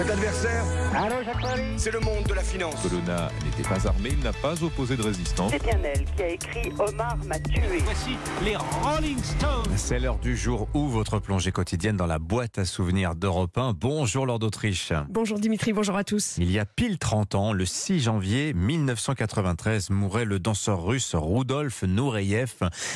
Cet adversaire, c'est le monde de la finance. Colonna n'était pas armé, il n'a pas opposé de résistance. C'est bien elle qui a écrit Omar m'a tué. Voici les Rolling Stones. C'est l'heure du jour où votre plongée quotidienne dans la boîte à souvenirs d'Europe 1. Bonjour Lord d'Autriche. Bonjour Dimitri, bonjour à tous. Il y a pile 30 ans, le 6 janvier 1993, mourait le danseur russe Rudolf Nureyev.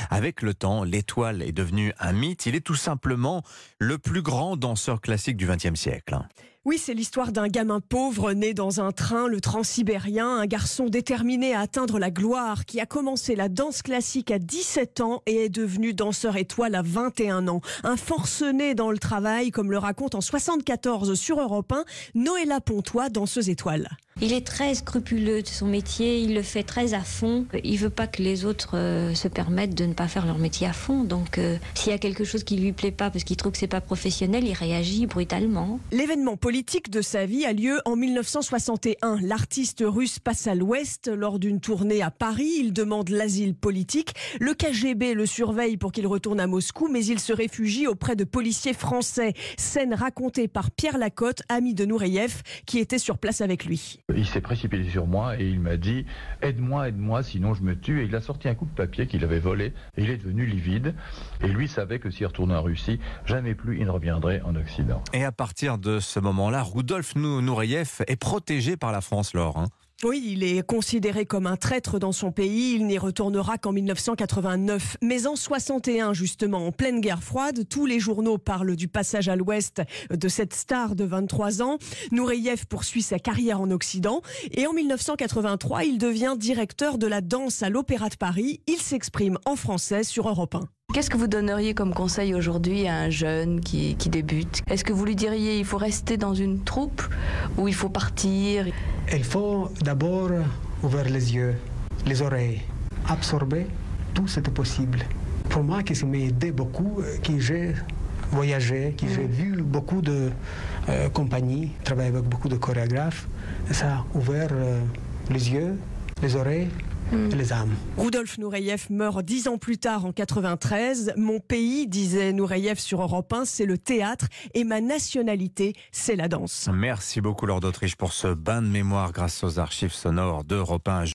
Avec le temps, l'étoile est devenue un mythe. Il est tout simplement le plus grand danseur classique du XXe siècle. Oui, c'est l'histoire d'un gamin pauvre né dans un train, le transsibérien, un garçon déterminé à atteindre la gloire qui a commencé la danse classique à 17 ans et est devenu danseur étoile à 21 ans. Un forcené dans le travail, comme le raconte en 74 sur Europe 1, Noëlla Pontois, danseuse étoile. Il est très scrupuleux de son métier, il le fait très à fond. Il veut pas que les autres euh, se permettent de ne pas faire leur métier à fond. Donc, euh, s'il y a quelque chose qui lui plaît pas parce qu'il trouve que c'est pas professionnel, il réagit brutalement. L'événement politique de sa vie a lieu en 1961. L'artiste russe passe à l'ouest lors d'une tournée à Paris. Il demande l'asile politique. Le KGB le surveille pour qu'il retourne à Moscou, mais il se réfugie auprès de policiers français. Scène racontée par Pierre Lacotte, ami de Nureyev, qui était sur place avec lui. Il s'est précipité sur moi et il m'a dit Aide-moi, aide-moi, sinon je me tue. Et il a sorti un coup de papier qu'il avait volé et il est devenu livide. Et lui savait que s'il retournait en Russie, jamais plus il ne reviendrait en Occident. Et à partir de ce moment-là, Rudolf Nureyev est protégé par la France, Laure. hein. Oui, il est considéré comme un traître dans son pays. Il n'y retournera qu'en 1989. Mais en 61, justement, en pleine guerre froide, tous les journaux parlent du passage à l'ouest de cette star de 23 ans. Nureyev poursuit sa carrière en Occident. Et en 1983, il devient directeur de la danse à l'Opéra de Paris. Il s'exprime en français sur Europe 1. Qu'est-ce que vous donneriez comme conseil aujourd'hui à un jeune qui, qui débute? Est-ce que vous lui diriez il faut rester dans une troupe ou il faut partir? Il faut d'abord ouvrir les yeux, les oreilles, absorber tout ce qui est possible. Pour moi, qui m'a aidé beaucoup, qui j'ai voyagé, qui j'ai vu beaucoup de euh, compagnies, travaillé avec beaucoup de chorégraphes, ça a ouvert euh, les yeux, les oreilles et les âmes. Rudolf Nureyev meurt dix ans plus tard en 93. Mon pays, disait Nureyev sur Europe 1, c'est le théâtre et ma nationalité, c'est la danse. Merci beaucoup Lord d'Autriche pour ce bain de mémoire grâce aux archives sonores d'Europe 1.